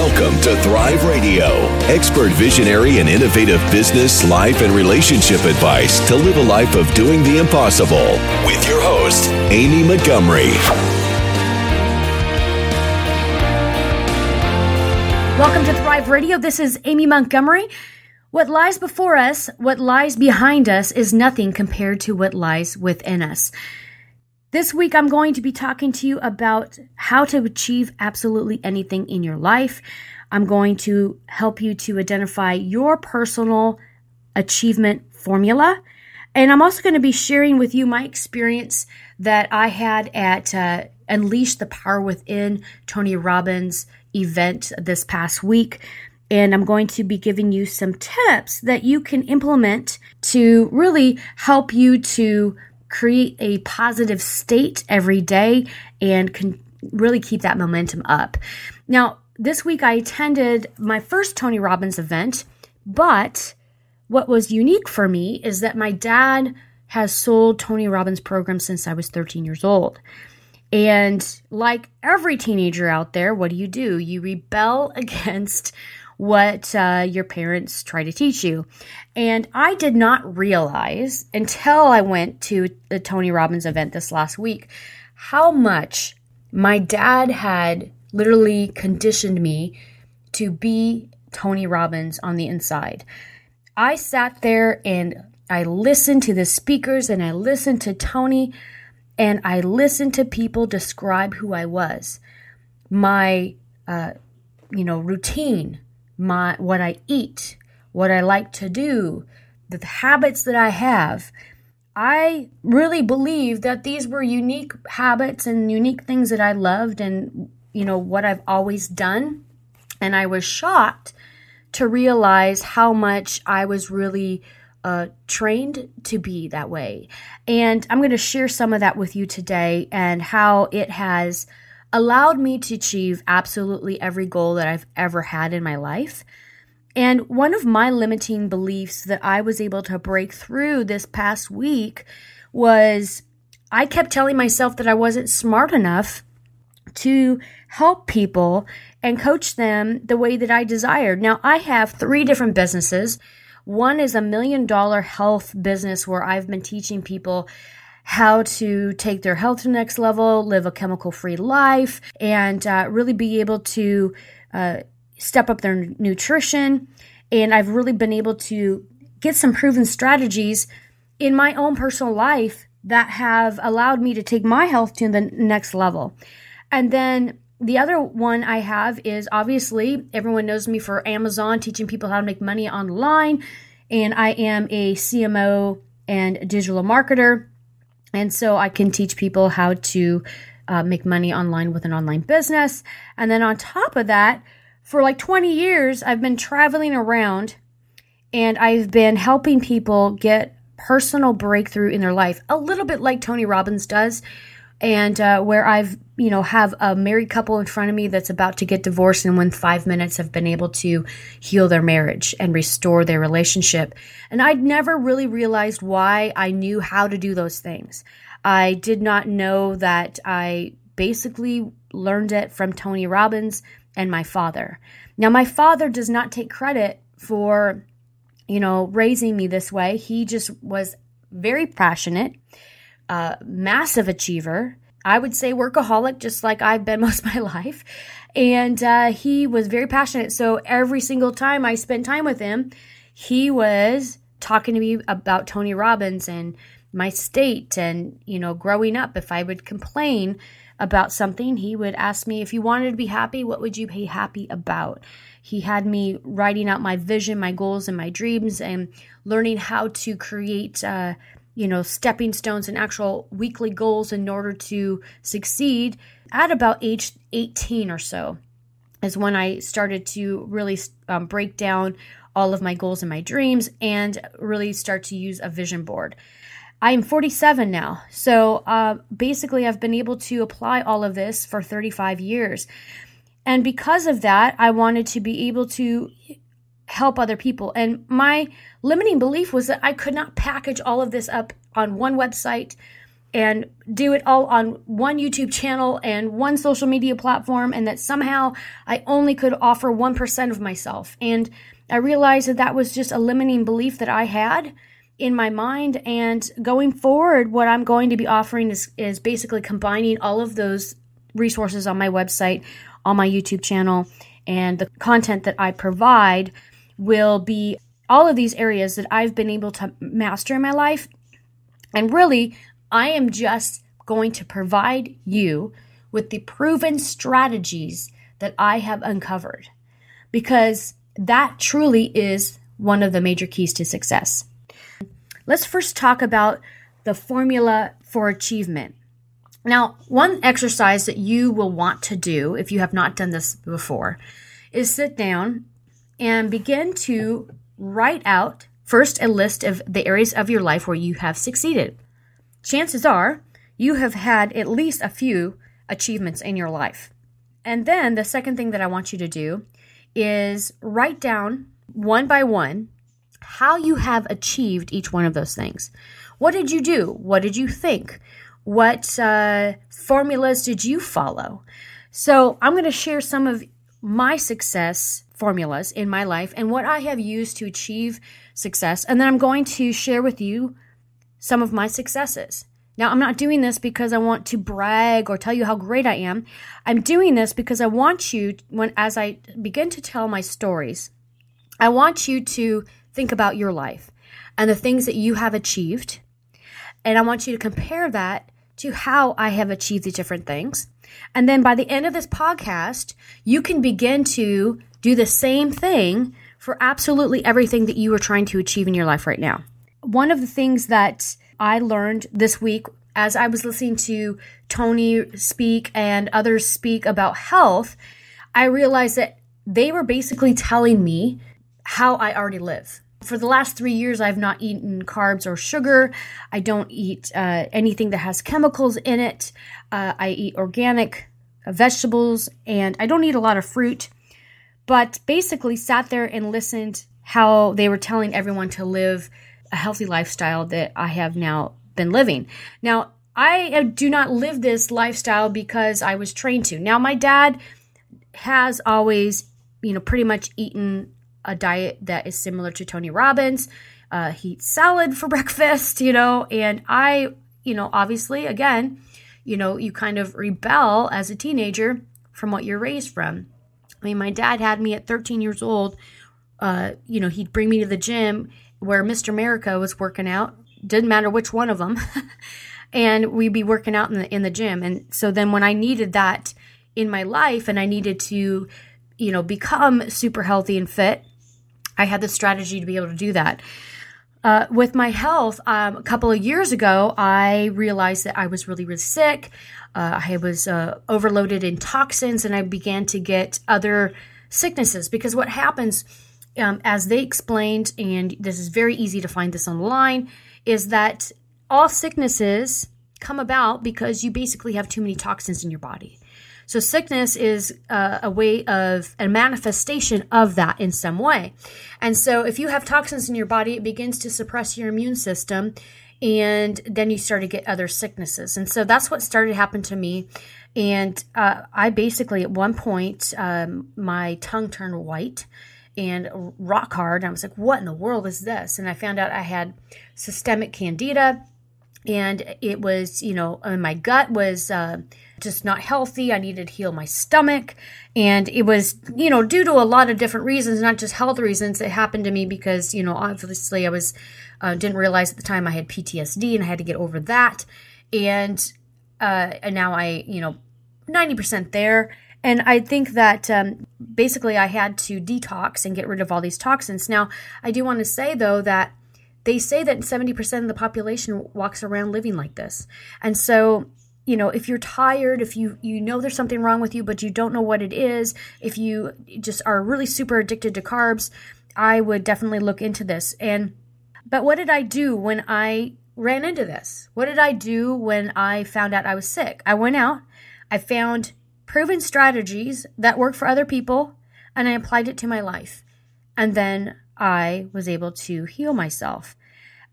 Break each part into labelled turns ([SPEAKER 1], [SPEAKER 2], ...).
[SPEAKER 1] Welcome to Thrive Radio, expert visionary and innovative business, life, and relationship advice to live a life of doing the impossible. With your host, Amy Montgomery.
[SPEAKER 2] Welcome to Thrive Radio. This is Amy Montgomery. What lies before us, what lies behind us, is nothing compared to what lies within us. This week, I'm going to be talking to you about how to achieve absolutely anything in your life. I'm going to help you to identify your personal achievement formula. And I'm also going to be sharing with you my experience that I had at uh, Unleash the Power Within Tony Robbins event this past week. And I'm going to be giving you some tips that you can implement to really help you to create a positive state every day and can really keep that momentum up. Now, this week I attended my first Tony Robbins event, but what was unique for me is that my dad has sold Tony Robbins programs since I was 13 years old. And like every teenager out there, what do you do? You rebel against what uh, your parents try to teach you. And I did not realize until I went to the Tony Robbins event this last week how much my dad had literally conditioned me to be Tony Robbins on the inside. I sat there and I listened to the speakers and I listened to Tony and I listened to people describe who I was. My uh, you know, routine, my what I eat, what I like to do, the habits that I have. I really believe that these were unique habits and unique things that I loved and you know what I've always done. And I was shocked to realize how much I was really uh, trained to be that way. And I'm going to share some of that with you today and how it has allowed me to achieve absolutely every goal that I've ever had in my life. And one of my limiting beliefs that I was able to break through this past week was I kept telling myself that I wasn't smart enough to help people and coach them the way that I desired. Now, I have three different businesses. One is a million dollar health business where I've been teaching people how to take their health to the next level, live a chemical free life, and uh, really be able to uh, step up their nutrition. And I've really been able to get some proven strategies in my own personal life that have allowed me to take my health to the next level. And then the other one I have is obviously everyone knows me for Amazon, teaching people how to make money online. And I am a CMO and digital marketer. And so I can teach people how to uh, make money online with an online business. And then on top of that, for like 20 years, I've been traveling around and I've been helping people get personal breakthrough in their life, a little bit like Tony Robbins does. And uh, where I've, you know, have a married couple in front of me that's about to get divorced, and within five minutes have been able to heal their marriage and restore their relationship. And I'd never really realized why I knew how to do those things. I did not know that I basically learned it from Tony Robbins and my father. Now, my father does not take credit for, you know, raising me this way. He just was very passionate, massive achiever. I would say workaholic, just like I've been most of my life. And uh, he was very passionate. So every single time I spent time with him, he was talking to me about Tony Robbins and my state and, you know, growing up. If I would complain, about something, he would ask me, if you wanted to be happy, what would you be happy about? He had me writing out my vision, my goals, and my dreams, and learning how to create, uh, you know, stepping stones and actual weekly goals in order to succeed. At about age 18 or so, is when I started to really um, break down all of my goals and my dreams and really start to use a vision board. I am 47 now. So uh, basically, I've been able to apply all of this for 35 years. And because of that, I wanted to be able to help other people. And my limiting belief was that I could not package all of this up on one website and do it all on one YouTube channel and one social media platform, and that somehow I only could offer 1% of myself. And I realized that that was just a limiting belief that I had in my mind. And going forward, what I'm going to be offering is, is basically combining all of those resources on my website, on my YouTube channel, and the content that I provide will be all of these areas that I've been able to master in my life. And really, I am just going to provide you with the proven strategies that I have uncovered because that truly is one of the major keys to success. Let's first talk about the formula for achievement. Now, one exercise that you will want to do if you have not done this before is sit down and begin to write out first a list of the areas of your life where you have succeeded chances are you have had at least a few achievements in your life. And then the second thing that I want you to do is write down one by one how you have achieved each one of those things. What did you do? What did you think? What uh, formulas did you follow? So, I'm going to share some of my success formulas in my life and what I have used to achieve success. And then I'm going to share with you some of my successes. Now, I'm not doing this because I want to brag or tell you how great I am. I'm doing this because I want you, when as I begin to tell my stories, I want you to think about your life and the things that you have achieved. And I want you to compare that to how I have achieved these different things. And then by the end of this podcast, you can begin to do the same thing for absolutely everything that you are trying to achieve in your life right now. One of the things that I learned this week as I was listening to Tony speak and others speak about health, I realized that they were basically telling me how I already live. For the last three years, I've not eaten carbs or sugar. I don't eat uh, anything that has chemicals in it. Uh, I eat organic vegetables and I don't eat a lot of fruit. But basically, sat there and listened how they were telling everyone to live a healthy lifestyle that I have now been living. Now, I do not live this lifestyle because I was trained to. Now, my dad has always, you know, pretty much eaten a diet that is similar to Tony Robbins. Uh, he eats salad for breakfast, you know, and I, you know, obviously, again, you know, you kind of rebel as a teenager from what you're raised from. I mean, my dad had me at 13 years old. Uh, you know, he'd bring me to the gym where Mr. America was working out. Didn't matter which one of them. and we'd be working out in the in the gym. And so then when I needed that in my life and I needed to, you know, become super healthy and fit, I had the strategy to be able to do that. Uh, with my health, um, a couple of years ago, I realized that I was really, really sick. Uh, I was uh, overloaded in toxins and I began to get other sicknesses because what happens um, as they explained, and this is very easy to find this online, is that all sicknesses come about because you basically have too many toxins in your body. So, sickness is uh, a way of a manifestation of that in some way. And so, if you have toxins in your body, it begins to suppress your immune system, and then you start to get other sicknesses. And so, that's what started to happen to me. And uh, I basically, at one point, um, my tongue turned white and rock hard. And I was like, what in the world is this? And I found out I had systemic candida and it was, you know, my gut was uh, just not healthy. I needed to heal my stomach. And it was, you know, due to a lot of different reasons, not just health reasons. It happened to me because, you know, obviously I was, uh, didn't realize at the time I had PTSD and I had to get over that. And, uh, and now I, you know, 90% there. And I think that um, basically I had to detox and get rid of all these toxins. Now, I do want to say though that they say that 70% of the population walks around living like this. And so, you know, if you're tired, if you you know there's something wrong with you but you don't know what it is, if you just are really super addicted to carbs, I would definitely look into this. And but what did I do when I ran into this? What did I do when I found out I was sick? I went out, I found proven strategies that work for other people and I applied it to my life. And then I was able to heal myself.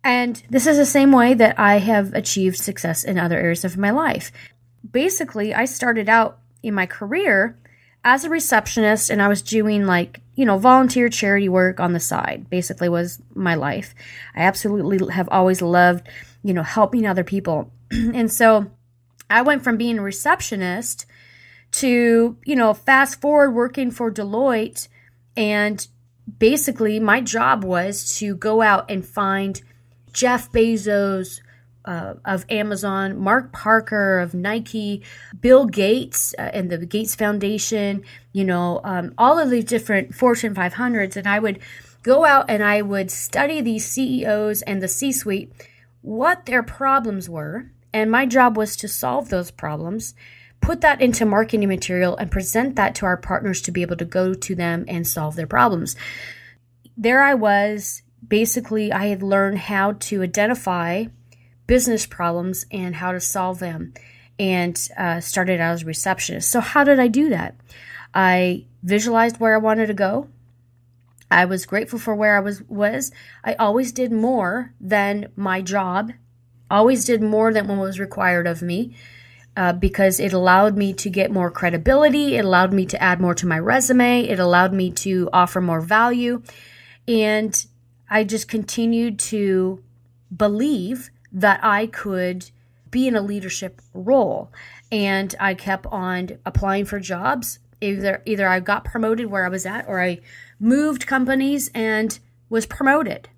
[SPEAKER 2] And this is the same way that I have achieved success in other areas of my life. Basically, I started out in my career as a receptionist and I was doing like, you know, volunteer charity work on the side. Basically was my life. I absolutely have always loved, you know, helping other people. and so I went from being a receptionist to, you know, fast forward working for Deloitte and basically my job was to go out and find Jeff Bezos uh, of Amazon, Mark Parker of Nike, Bill Gates uh, and the Gates Foundation, you know, um, all of these different Fortune 500s. And I would go out and I would study these CEOs and the C suite, what their problems were. And my job was to solve those problems, put that into marketing material, and present that to our partners to be able to go to them and solve their problems. There I was. Basically, I had learned how to identify business problems and how to solve them and uh, started out as a receptionist. So, how did I do that? I visualized where I wanted to go. I was grateful for where I was was. I always did more than my job. Always did more than what was required of me. Uh, because it allowed me to get more credibility. It allowed me to add more to my resume. It allowed me to offer more value. And I just continued to believe that I could be in a leadership role. And I kept on applying for jobs. Either either I got promoted where I was at or I moved companies and was promoted.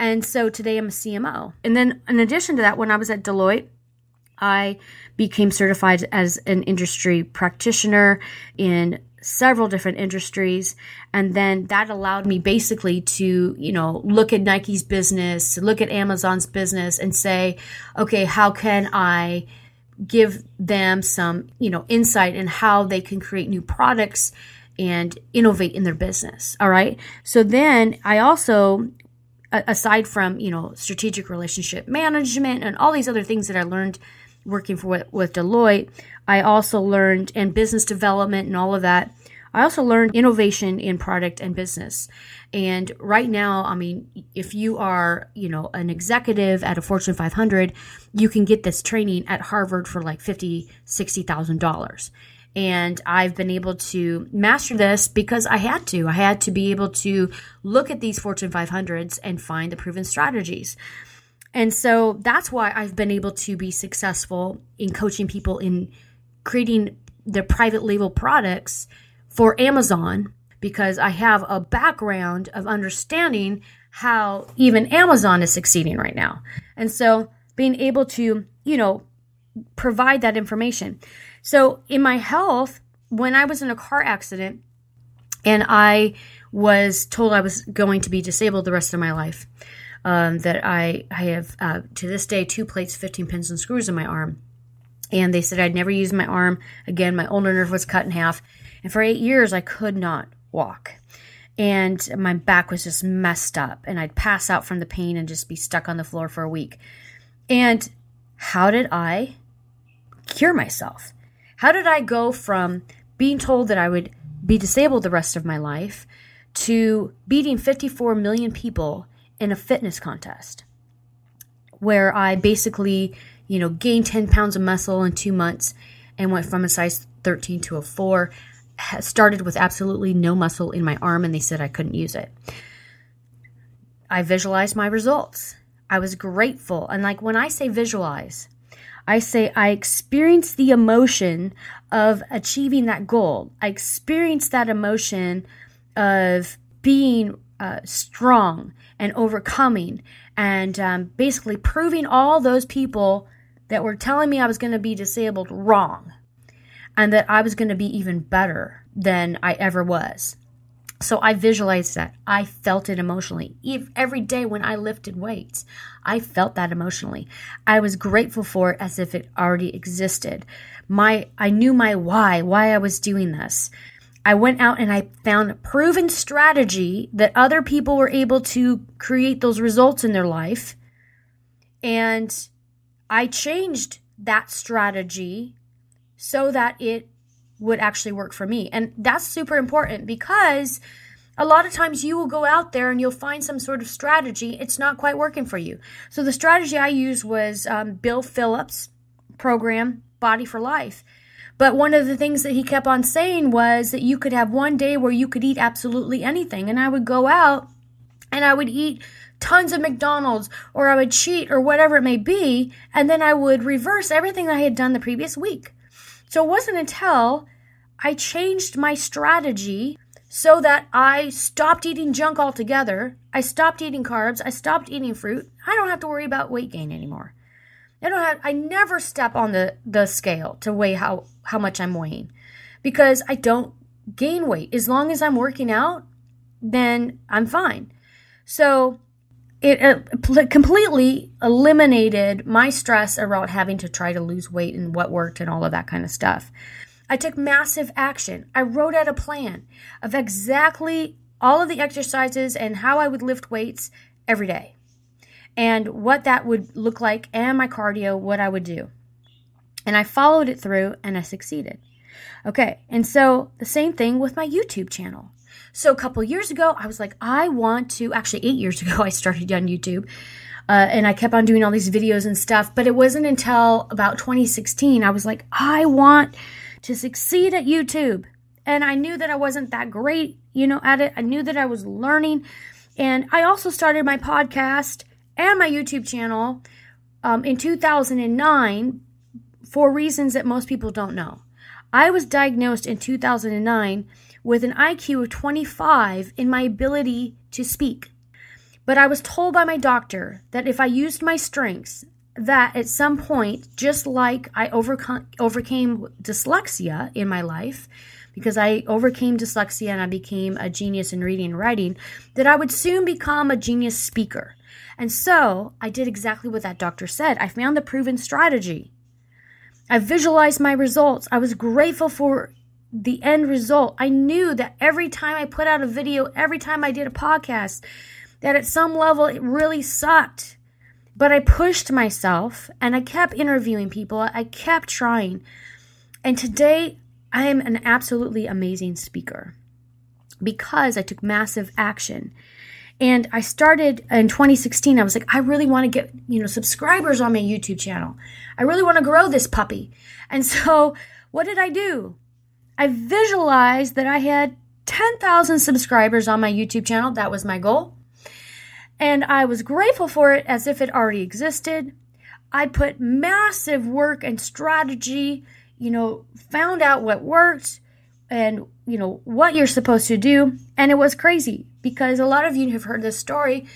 [SPEAKER 2] And so today I'm a CMO. And then in addition to that, when I was at Deloitte, I became certified as an industry practitioner in several different industries. And then that allowed me basically to you know look at nike's business look at amazon's business and say okay how can i give them some you know insight in how they can create new products and innovate in their business all right? So then i also aside from you know strategic relationship management and all these other things that i learned working for with Deloitte, I also learned in business development and all of that. I also learned innovation in product and business. And right now, I mean, if you are, you know, an executive at a Fortune 500, you can get this training at Harvard for like fifty, sixty thousand dollars. And I've been able to master this because I had to. I had to be able to look at these Fortune 500s and find the proven strategies. And so that's why I've been able to be successful in coaching people in creating their private label products for Amazon because I have a background of understanding how even Amazon is succeeding right now. And so being able to, you know, provide that information. So in my health, when I was in a car accident and I was told I was going to be disabled the rest of my life, um, that I, I have uh, to this day two plates, 15 pins, and screws in my arm. And they said I'd never use my arm again. My ulnar nerve was cut in half. And for eight years, I could not walk. And my back was just messed up. And I'd pass out from the pain and just be stuck on the floor for a week. And how did I cure myself? How did I go from being told that I would be disabled the rest of my life to beating 54 million people in a fitness contest where I basically, you know, gained 10 pounds of muscle in two months and went from a size 13 to a 4. Started with absolutely no muscle in my arm, and they said I couldn't use it. I visualized my results. I was grateful. And like when I say visualize, I say I experienced the emotion of achieving that goal. I experienced that emotion of being uh, strong and overcoming and um, basically proving all those people that were telling me I was going to be disabled wrong and that I was going to be even better than I ever was. So I visualized that. I felt it emotionally. Every day when I lifted weights, I felt that emotionally. I was grateful for it as if it already existed. My I knew my why, why I was doing this. I went out and I found proven strategy that other people were able to create those results in their life. And I changed that strategy so that it would actually work for me. And that's super important because A lot of times you will go out there and you'll find some sort of strategy. It's not quite working for you. So the strategy I used was um, Bill Phillips program, Body for Life. But one of the things that he kept on saying was that you could have one day where you could eat absolutely anything. And I would go out and I would eat tons of McDonald's or I would cheat or whatever it may be. And then I would reverse everything I had done the previous week. So it wasn't until I changed my strategy so that I stopped eating junk altogether. I stopped eating carbs. I stopped eating fruit. I don't have to worry about weight gain anymore. I don't have I never step on the the scale to weigh how how much I'm weighing because I don't gain weight. As long as I'm working out, then I'm fine. So it uh, completely eliminated my stress around having to try to lose weight and what worked and all of that kind of stuff. I took massive action. I wrote out a plan of exactly all of the exercises and how I would lift weights every day and what that would look like and my cardio, what I would do. And I followed it through and I succeeded. Okay, and so the same thing with my YouTube channel. So a couple years ago, I was like, I want to, actually, eight years ago, I started on YouTube. Uh, and I kept on doing all these videos and stuff. But it wasn't until about 2016 I was like, I want to succeed at YouTube. And I knew that I wasn't that great, you know, at it. I knew that I was learning. And I also started my podcast and my YouTube channel um, in 2009 for reasons that most people don't know. I was diagnosed in 2009 with an IQ of 25 in my ability to speak. But I was told by my doctor that if I used my strengths, that at some point, just like I overcome, overcame dyslexia in my life, because I overcame dyslexia and I became a genius in reading and writing, that I would soon become a genius speaker. And so I did exactly what that doctor said. I found the proven strategy. I visualized my results. I was grateful for the end result. I knew that every time I put out a video, every time I did a podcast, that at some level it really sucked. But I pushed myself and I kept interviewing people. I kept trying. And today I am an absolutely amazing speaker because I took massive action. And I started in 2016. I was like, I really want to get, you know, subscribers on my YouTube channel. I really want to grow this puppy. And so what did I do? I visualized that I had 10,000 subscribers on my YouTube channel. That was my goal. And I was grateful for it as if it already existed. I put massive work and strategy, you know, found out what worked and, you know, what you're supposed to do. And it was crazy because a lot of you have heard this story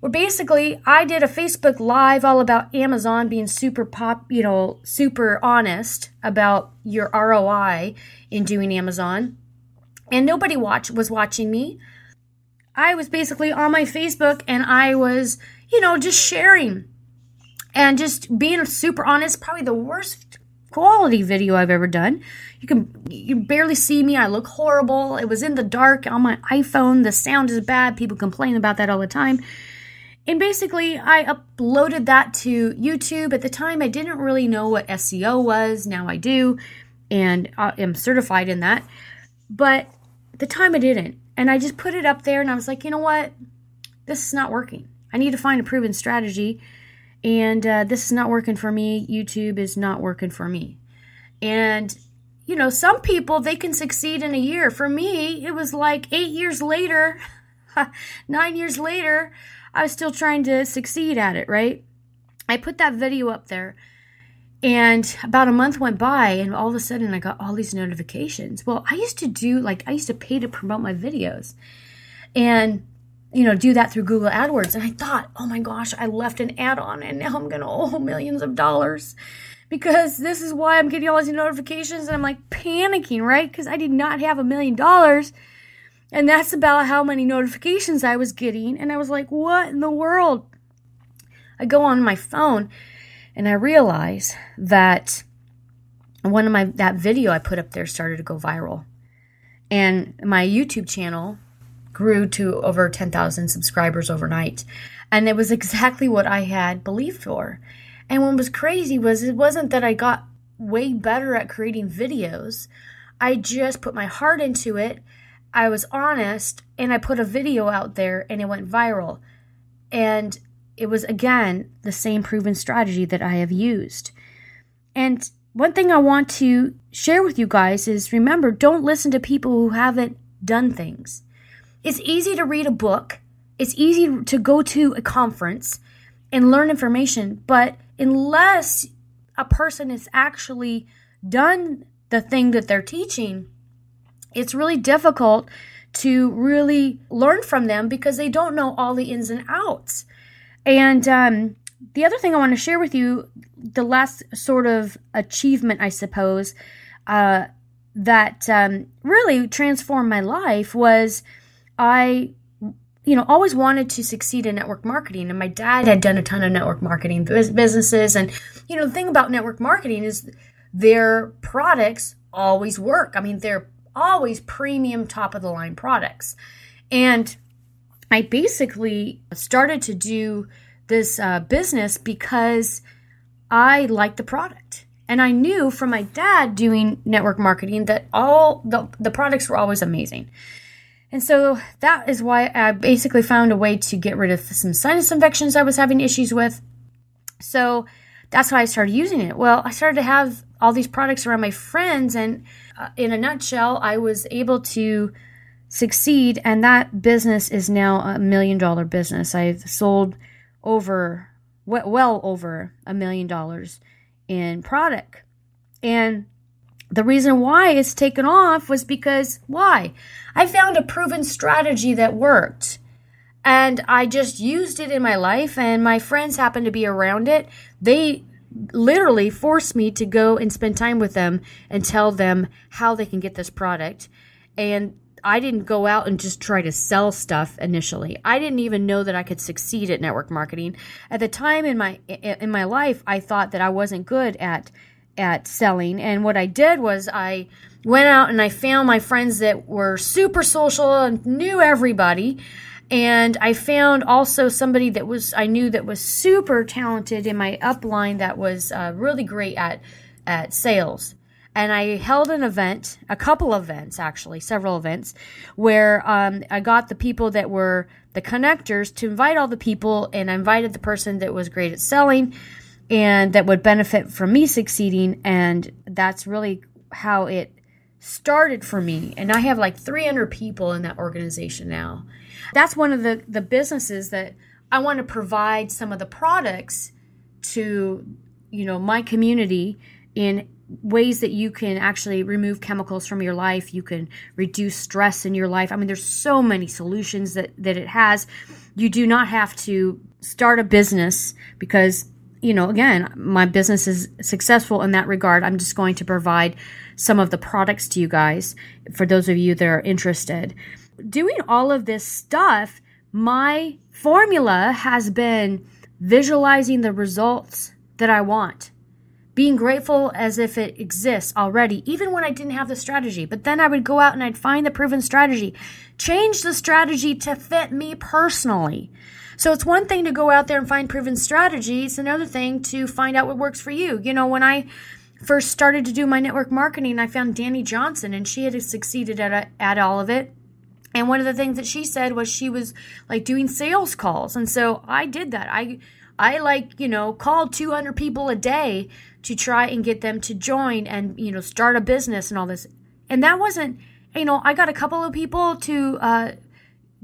[SPEAKER 2] where basically I did a Facebook live all about Amazon being super pop, you know, super honest about your ROI in doing Amazon. And nobody watch was watching me. I was basically on my Facebook and I was, you know, just sharing and just being super honest. Probably the worst quality video I've ever done. You can you barely see me. I look horrible. It was in the dark on my iPhone. The sound is bad. People complain about that all the time. And basically, I uploaded that to YouTube. At the time, I didn't really know what SEO was. Now I do, and I am certified in that. But at the time, I didn't. And I just put it up there and I was like, you know what? This is not working. I need to find a proven strategy. And uh, this is not working for me. YouTube is not working for me. And, you know, some people, they can succeed in a year. For me, it was like eight years later, nine years later, I was still trying to succeed at it, right? I put that video up there and about a month went by, and all of a sudden, I got all these notifications. Well, I used to do like I used to pay to promote my videos, and you know, do that through Google AdWords. And I thought, oh my gosh, I left an ad on, and now I'm gonna owe millions of dollars because this is why I'm getting all these notifications, and I'm like panicking, right? Because I did not have a million dollars. And that's about how many notifications I was getting. And I was like, what in the world? I go on my phone and I realize that one of my that video I put up there started to go viral. And my YouTube channel grew to over 10,000 subscribers overnight. And it was exactly what I had believed for. And what was crazy was it wasn't that I got way better at creating videos. I just put my heart into it I was honest and I put a video out there and it went viral. And it was again the same proven strategy that I have used. And one thing I want to share with you guys is remember, don't listen to people who haven't done things. It's easy to read a book, it's easy to go to a conference and learn information, but unless a person has actually done the thing that they're teaching, it's really difficult to really learn from them because they don't know all the ins and outs. And um, the other thing I want to share with you, the last sort of achievement, I suppose, uh, that um, really transformed my life was I, you know, always wanted to succeed in network marketing. And my dad had done a ton of network marketing businesses. And, you know, the thing about network marketing is their products always work. I mean, they're always premium, top of the line products. And I basically started to do this uh, business because I liked the product. And I knew from my dad doing network marketing that all the, the products were always amazing. And so that is why I basically found a way to get rid of some sinus infections I was having issues with. So that's why I started using it. Well, I started to have all these products around my friends, and uh, in a nutshell, I was able to succeed, and that business is now a million dollar business. I've sold over, well over a million dollars in product. And the reason why it's taken off was because why? I found a proven strategy that worked. And I just used it in my life, and my friends happened to be around it. They literally forced me to go and spend time with them and tell them how they can get this product. And I didn't go out and just try to sell stuff initially. I didn't even know that I could succeed at network marketing. At the time in my in my life, I thought that I wasn't good at at selling. And what I did was I went out and I found my friends that were super social and knew everybody. And I found also somebody that was I knew that was super talented in my upline that was uh, really great at at sales and I held an event, a couple events actually, several events, where um, I got the people that were the connectors to invite all the people, and I invited the person that was great at selling and that would benefit from me succeeding, and that's really how it started for me. And I have like 300 people in that organization now. That's one of the the businesses that I want to provide some of the products to you know my community in ways that you can actually remove chemicals from your life you can reduce stress in your life i mean there's so many solutions that that it has you do not have to start a business because you know again my business is successful in that regard. I'm just going to provide some of the products to you guys for those of you that are interested. Doing all of this stuff my formula has been visualizing the results that i want being grateful as if it exists already, even when I didn't have the strategy. But then I would go out and I'd find the proven strategy, change the strategy to fit me personally. So it's one thing to go out there and find proven strategy. It's another thing to find out what works for you. You know, when I first started to do my network marketing, I found Dani Johnson and she had succeeded at, a, at all of it. And one of the things that she said was she was like doing sales calls. And so I did that. I I like, you know, called 200 people a day to try and get them to join and, you know, start a business and all this. And that wasn't, you know, I got a couple of people to uh,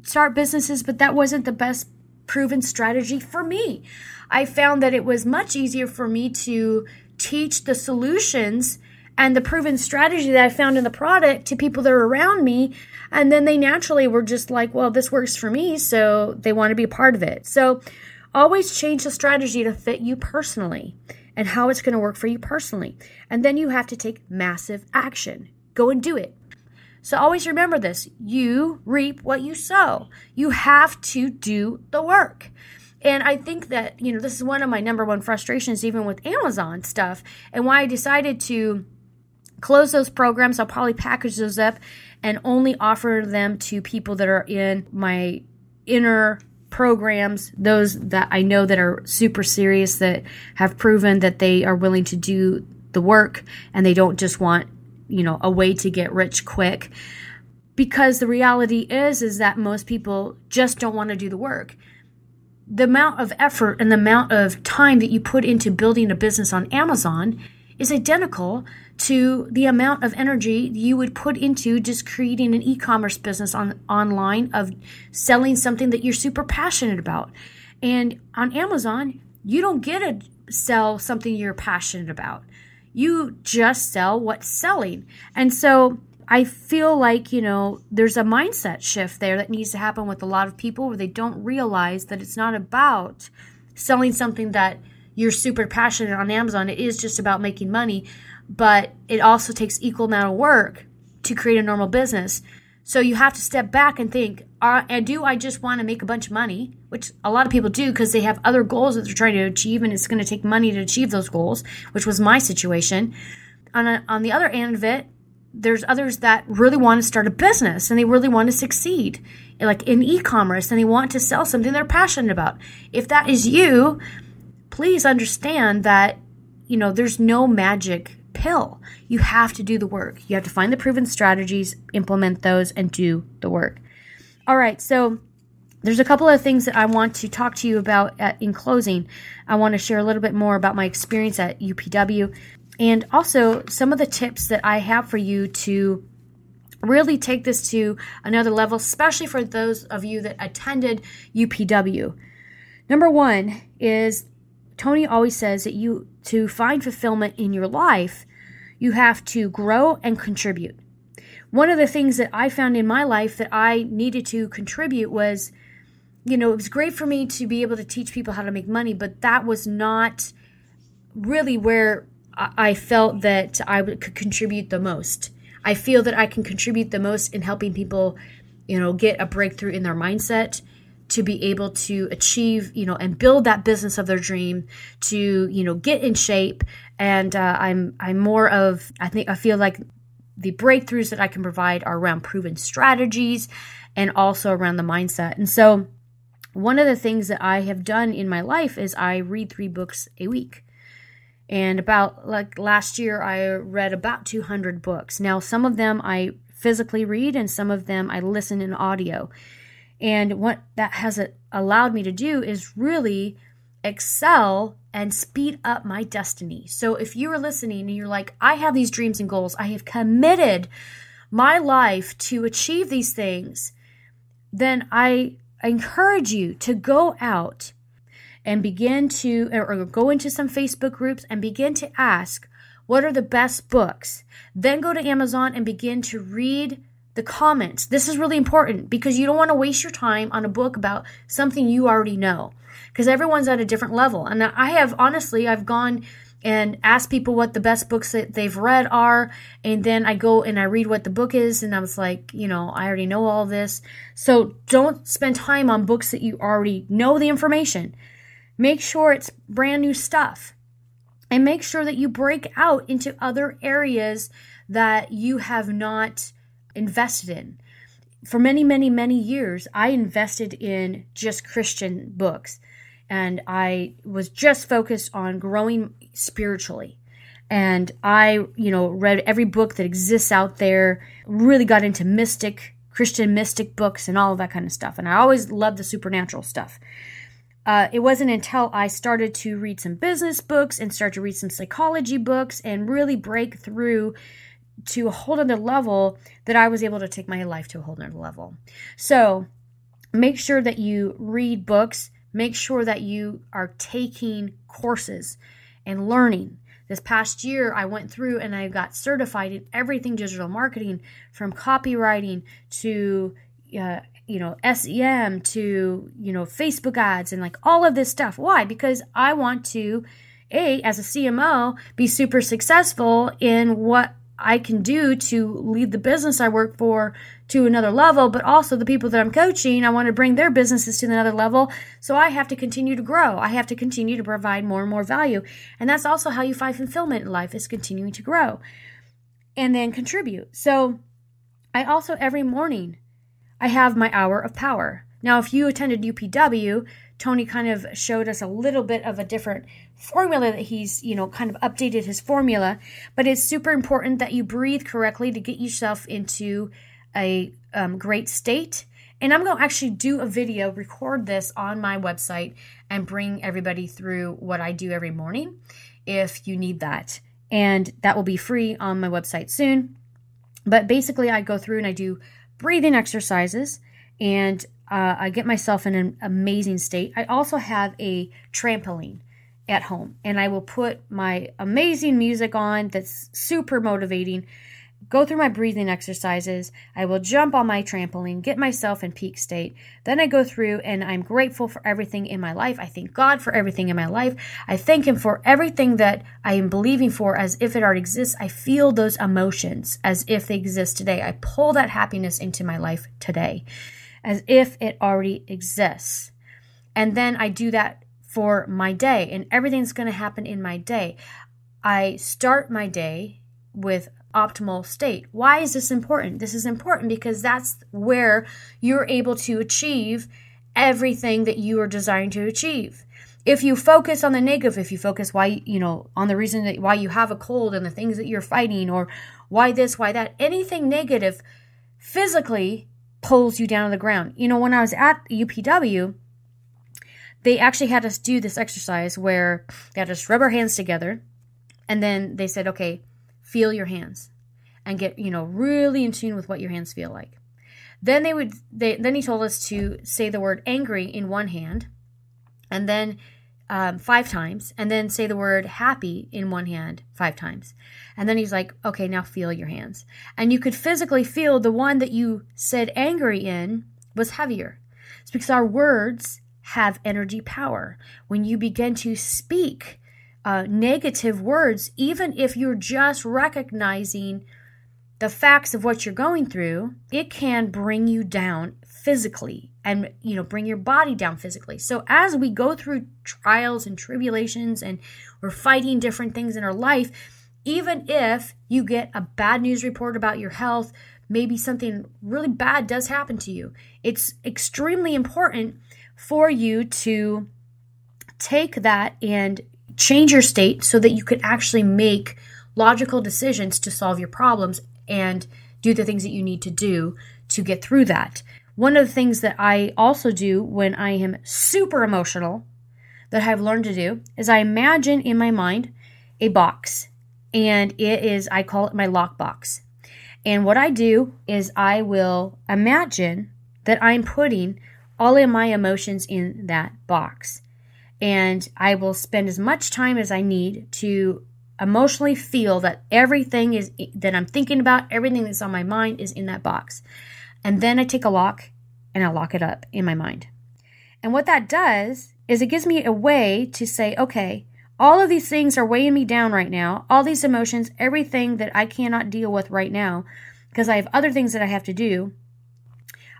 [SPEAKER 2] start businesses, but that wasn't the best proven strategy for me. I found that it was much easier for me to teach the solutions and the proven strategy that I found in the product to people that are around me. And then they naturally were just like, well, this works for me. So they want to be a part of it. So Always change the strategy to fit you personally and how it's going to work for you personally. And then you have to take massive action. Go and do it. So always remember this you reap what you sow. You have to do the work. And I think that, you know, this is one of my number one frustrations, even with Amazon stuff, and why I decided to close those programs. I'll probably package those up and only offer them to people that are in my inner programs, those that I know that are super serious, that have proven that they are willing to do the work and they don't just want, you know, a way to get rich quick. because the reality is is that most people just don't want to do the work the amount of effort and the amount of time that you put into building a business on Amazon is identical to the amount of energy you would put into just creating an e-commerce business on online of selling something that you're super passionate about. And on Amazon, you don't get to sell something you're passionate about. You just sell what's selling. And so I feel like, you know, there's a mindset shift there that needs to happen with a lot of people where they don't realize that it's not about selling something that you're super passionate on Amazon. It is just about making money, but it also takes equal amount of work to create a normal business. So you have to step back and think, uh, and do I just want to make a bunch of money? Which a lot of people do because they have other goals that they're trying to achieve, and it's going to take money to achieve those goals, which was my situation. On, a, on the other end of it, there's others that really want to start a business and they really want to succeed like in e-commerce and they want to sell something they're passionate about if that is you please understand that you know there's no magic pill you have to do the work you have to find the proven strategies implement those and do the work all right so there's a couple of things that I want to talk to you about at, in closing. I want to share a little bit more about my experience at UPW and also some of the tips that I have for you to really take this to another level, especially for those of you that attended UPW. Number one is Tony always says that you to find fulfillment in your life, you have to grow and contribute. One of the things that I found in my life that I needed to contribute was, you know, it was great for me to be able to teach people how to make money, but that was not really where I felt that I could contribute the most. I feel that I can contribute the most in helping people, you know, get a breakthrough in their mindset to be able to achieve, you know, and build that business of their dream, to you know, get in shape. And uh, I'm I'm more of I think I feel like the breakthroughs that I can provide are around proven strategies and also around the mindset. And so, one of the things that I have done in my life is I read three books a week. And about like last year, I read about 200 books. Now, some of them I physically read, and some of them I listen in audio. And what that has uh, allowed me to do is really excel and speed up my destiny. So if you are listening and you're like, I have these dreams and goals, I have committed my life to achieve these things, then I encourage you to go out and begin to, or go into some Facebook groups and begin to ask, what are the best books? Then go to Amazon and begin to read the comments. This is really important because you don't want to waste your time on a book about something you already know because everyone's at a different level. And I have, honestly, I've gone and asked people what the best books that they've read are. And then I go and I read what the book is. And I was like, you know, I already know all this. So don't spend time on books that you already know the information. Make sure it's brand new stuff. And make sure that you break out into other areas that you have not invested in. For many, many, many years, I invested in just Christian books. And I was just focused on growing spiritually. And I, you know, read every book that exists out there, really got into mystic, Christian mystic books and all of that kind of stuff. And I always loved the supernatural stuff uh, it wasn't until I started to read some business books and start to read some psychology books and really break through to a whole other level that I was able to take my life to a whole other level. So make sure that you read books, make sure that you are taking courses and learning. This past year, I went through and I got certified in everything digital marketing from copywriting to uh, you know, SEM to, you know, Facebook ads and like all of this stuff. Why? Because I want to, A, as a CMO, be super successful in what I can do to lead the business I work for to another level, but also the people that I'm coaching, I want to bring their businesses to another level. So I have to continue to grow. I have to continue to provide more and more value. And that's also how you find fulfillment in life is continuing to grow and then contribute. So I also every morning I have my hour of power. Now, if you attended UPW, Tony kind of showed us a little bit of a different formula that he's, you know, kind of updated his formula, but it's super important that you breathe correctly to get yourself into a um, great state. And I'm going to actually do a video, record this on my website, and bring everybody through what I do every morning if you need that. And that will be free on my website soon. But basically, I go through and I do breathing exercises and uh, I get myself in an amazing state. I also have a trampoline at home and I will put my amazing music on that's super motivating go through my breathing exercises. I will jump on my trampoline, get myself in peak state. Then I go through and I'm grateful for everything in my life. I thank God for everything in my life. I thank Him for everything that I am believing for as if it already exists. I feel those emotions as if they exist today. I pull that happiness into my life today as if it already exists. And then I do that for my day, and everything's going to happen in my day. I start my day with optimal state. Why is this important? This is important because that's where you're able to achieve everything that you are designed to achieve. If you focus on the negative, if you focus why, you know, on the reason that why you have a cold and the things that you're fighting or why this, why that, anything negative physically pulls you down to the ground. You know, when I was at UPW, they actually had us do this exercise where they had us rub our hands together and then they said, okay, feel your hands and get you know really in tune with what your hands feel like then they would they then he told us to say the word angry in one hand and then um, five times and then say the word happy in one hand five times. And then he's like okay now feel your hands. And you could physically feel the one that you said angry in was heavier. It's because our words have energy power. When you begin to speak uh, negative words, even if you're just recognizing the facts of what you're going through, it can bring you down physically and you know bring your body down physically. So as we go through trials and tribulations and we're fighting different things in our life, even if you get a bad news report about your health, maybe something really bad does happen to you, it's extremely important for you to take that and change your state so that you can actually make logical decisions to solve your problems and do the things that you need to do to get through that. One of the things that I also do when I am super emotional that I've learned to do is I imagine in my mind a box and it is I call it my lock box. And what I do is I will imagine that I'm putting all of my emotions in that box and I will spend as much time as I need to emotionally feel that everything is that I'm thinking about, everything that's on my mind is in that box. And then I take a lock and I lock it up in my mind. And what that does is it gives me a way to say, okay, all of these things are weighing me down right now. All these emotions, everything that I cannot deal with right now because I have other things that I have to do.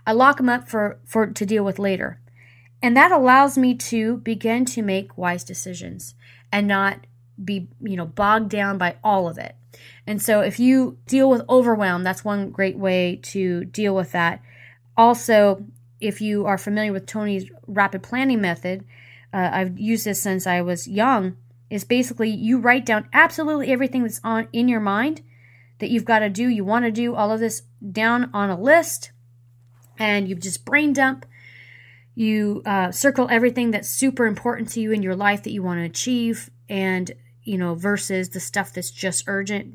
[SPEAKER 2] I lock them up for, for to deal with later. And that allows me to begin to make wise decisions and not be, you know, bogged down by all of it. And so if you deal with overwhelm, that's one great way to deal with that. Also, if you are familiar with Tony's rapid planning method, uh, I've used this since I was young, is basically you write down absolutely everything that's on in your mind that you've got to do, you want to do all of this down on a list and you just brain dump you uh, circle everything that's super important to you in your life that you want to achieve and you know versus the stuff that's just urgent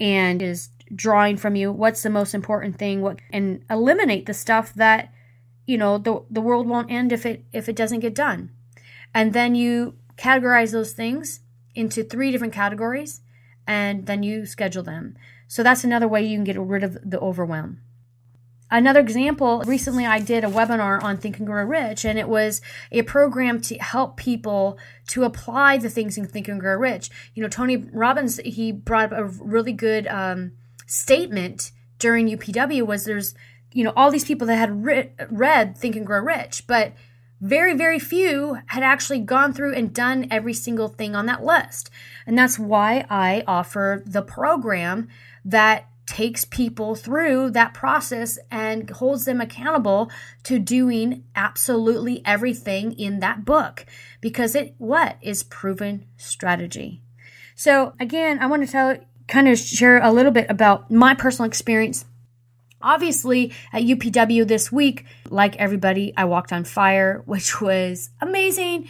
[SPEAKER 2] and is drawing from you what's the most important thing? What and eliminate the stuff that you know the the world won't end if it if it doesn't get done. And then you categorize those things into three different categories and then you schedule them. So that's another way you can get rid of the overwhelm Another example, recently I did a webinar on Think and Grow Rich, and it was a program to help people to apply the things in Think and Grow Rich. You know, Tony Robbins, he brought up a really good um, statement during UPW was there's, you know, all these people that had re- read Think and Grow Rich, but very, very few had actually gone through and done every single thing on that list. And that's why I offer the program that takes people through that process and holds them accountable to doing absolutely everything in that book because it what is proven strategy. So again, I want to tell kind of share a little bit about my personal experience Obviously, at UPW this week, like everybody, I walked on fire, which was amazing.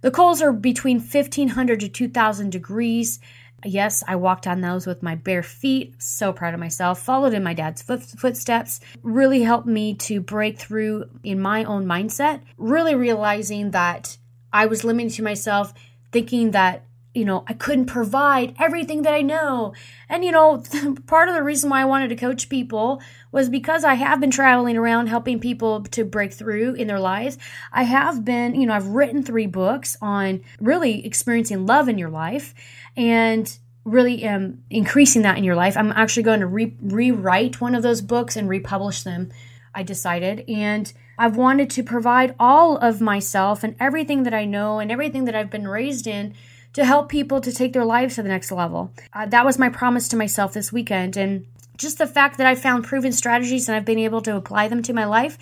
[SPEAKER 2] The coals are between 1500 to 2000 degrees. Yes, I walked on those with my bare feet. So proud of myself. Followed in my dad's foot- footsteps. Really helped me to break through in my own mindset. Really realizing that I was limiting to myself, thinking that you know, I couldn't provide everything that I know. And, you know, part of the reason why I wanted to coach people was because I have been traveling around helping people to break through in their lives. I have been, you know, I've written three books on really experiencing love in your life and really um, increasing that in your life. I'm actually going to re- rewrite one of those books and republish them. I decided. And I've wanted to provide all of myself and everything that I know and everything that I've been raised in to help people to take their lives to the next level. Uh, that was my promise to myself this weekend. And just the fact that I found proven strategies and I've been able to apply them to my life,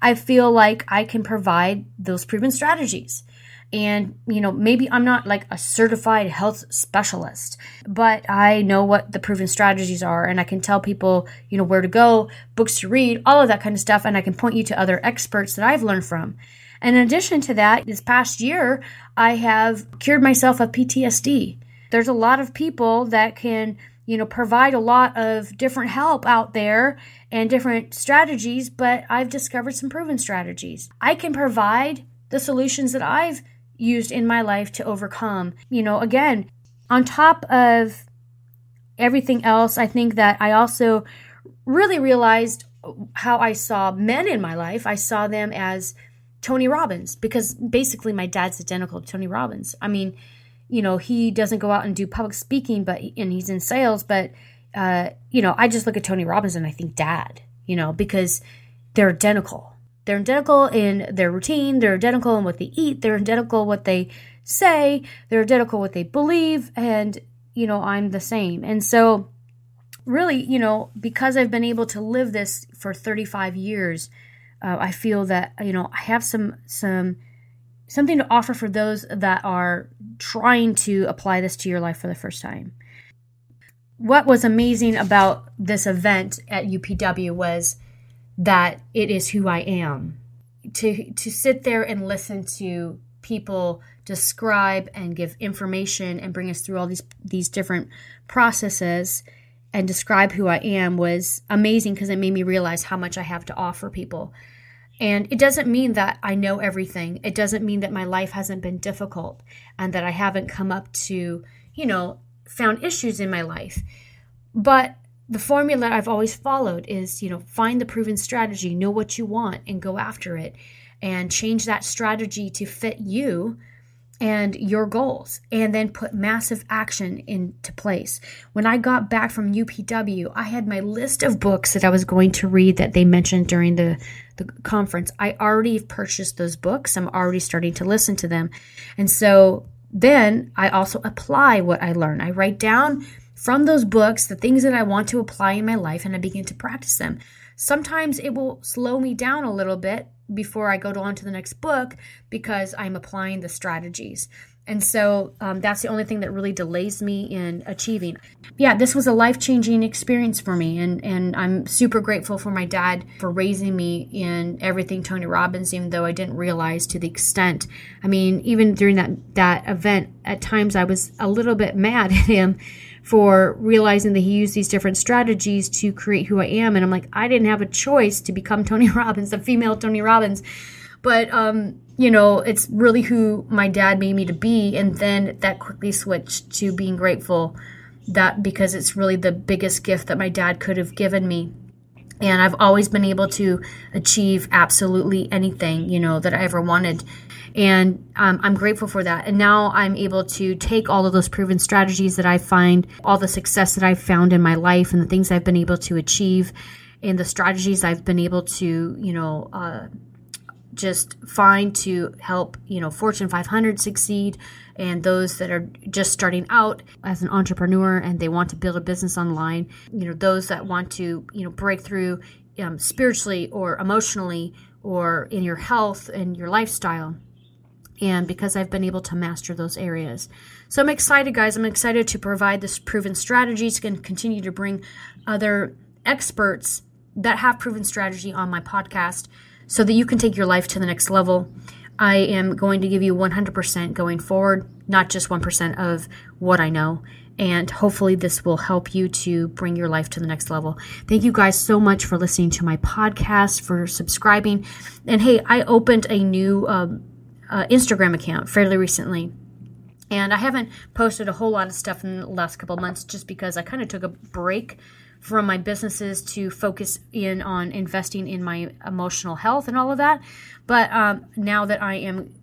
[SPEAKER 2] I feel like I can provide those proven strategies. And, you know, maybe I'm not like a certified health specialist, but I know what the proven strategies are and I can tell people, you know, where to go, books to read, all of that kind of stuff. And I can point you to other experts that I've learned from. And in addition to that, this past year, I have cured myself of PTSD. There's a lot of people that can, you know, provide a lot of different help out there and different strategies, but I've discovered some proven strategies. I can provide the solutions that I've used in my life to overcome. You know, again, on top of everything else, I think that I also really realized how I saw men in my life. I saw them as Tony Robbins because basically my dad's identical to Tony Robbins. I mean, you know, he doesn't go out and do public speaking, but and he's in sales, but uh, you know, I just look at Tony Robbins and I think dad, you know, because they're identical. They're identical in their routine, they're identical in what they eat, they're identical what they say, they're identical what they believe, and you know, I'm the same. And so really, you know, because I've been able to live this for 35 years, uh, I feel that you know I have some some something to offer for those that are trying to apply this to your life for the first time. What was amazing about this event at UPW was that it is who I am. To to sit there and listen to people describe and give information and bring us through all these these different processes and describe who I am was amazing because it made me realize how much I have to offer people. And it doesn't mean that I know everything. It doesn't mean that my life hasn't been difficult and that I haven't come up to, you know, found issues in my life. But the formula I've always followed is, you know, find the proven strategy, know what you want, and go after it, and change that strategy to fit you and your goals and then put massive action into place. When I got back from UPW, I had my list of books that I was going to read that they mentioned during the, the conference. I already purchased those books. I'm already starting to listen to them. And so then I also apply what I learn. I write down from those books the things that I want to apply in my life and I begin to practice them. Sometimes it will slow me down a little bit before I go on to the next book because I'm applying the strategies. And so um, that's the only thing that really delays me in achieving. Yeah, this was a life changing experience for me. And, and I'm super grateful for my dad for raising me in everything Tony Robbins, even though I didn't realize to the extent. I mean, even during that, that event, at times I was a little bit mad at him for realizing that he used these different strategies to create who I am. And I'm like, I didn't have a choice to become Tony Robbins, the female Tony Robbins. But, um, you know, it's really who my dad made me to be. And then that quickly switched to being grateful that because it's really the biggest gift that my dad could have given me. And I've always been able to achieve absolutely anything, you know, that I ever wanted and um, I'm grateful for that. And now I'm able to take all of those proven strategies that I find, all the success that I've found in my life, and the things I've been able to achieve, and the strategies I've been able to, you know, uh, just fine to help, you know, Fortune 500 succeed and those that are just starting out as an entrepreneur and they want to build a business online, you know, those that want to, you know, break through um, spiritually or emotionally or in your health and your lifestyle and because I've been able to master those areas. So I'm excited, guys. I'm excited to provide this proven strategies and continue to bring other experts that have proven strategy on my podcast so that you can take your life to the next level. I am going to give you 100% going forward, not just 1% of what I know. And hopefully, this will help you to bring your life to the next level. Thank you guys so much for listening to my podcast, for subscribing. And hey, I opened a new um, uh, Instagram account fairly recently. And I haven't posted a whole lot of stuff in the last couple months just because I kind of took a break from my businesses to focus in on investing in my emotional health and all of that. But um, now that I am,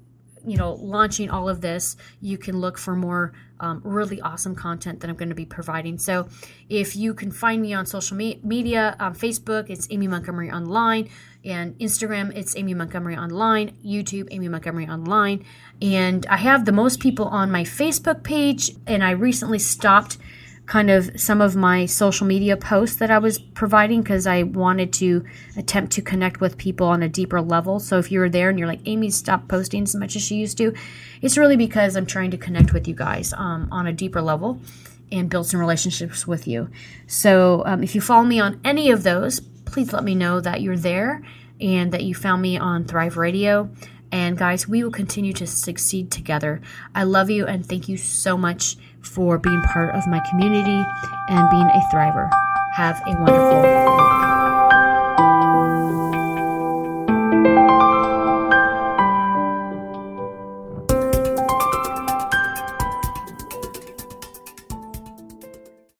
[SPEAKER 2] you know, launching all of this, you can look for more um, really awesome content that I'm going to be providing. So if you can find me on social me- media, um, Facebook, it's Amy Montgomery Online, and Instagram, it's Amy Montgomery Online, YouTube, Amy Montgomery Online. And I have the most people on my Facebook page, and I recently stopped kind of some of my social media posts that I was providing because I wanted to attempt to connect with people on a deeper level. So if you're there and you're like, Amy, stop posting as much as she used to, it's really because I'm trying to connect with you guys um, on a deeper level and build some relationships with you. So um, if you follow me on any of those, please let me know that you're there and that you found me on Thrive Radio. And guys, we will continue to succeed together. I love you and thank you so much for being part of my community and being a thriver. Have a wonderful week.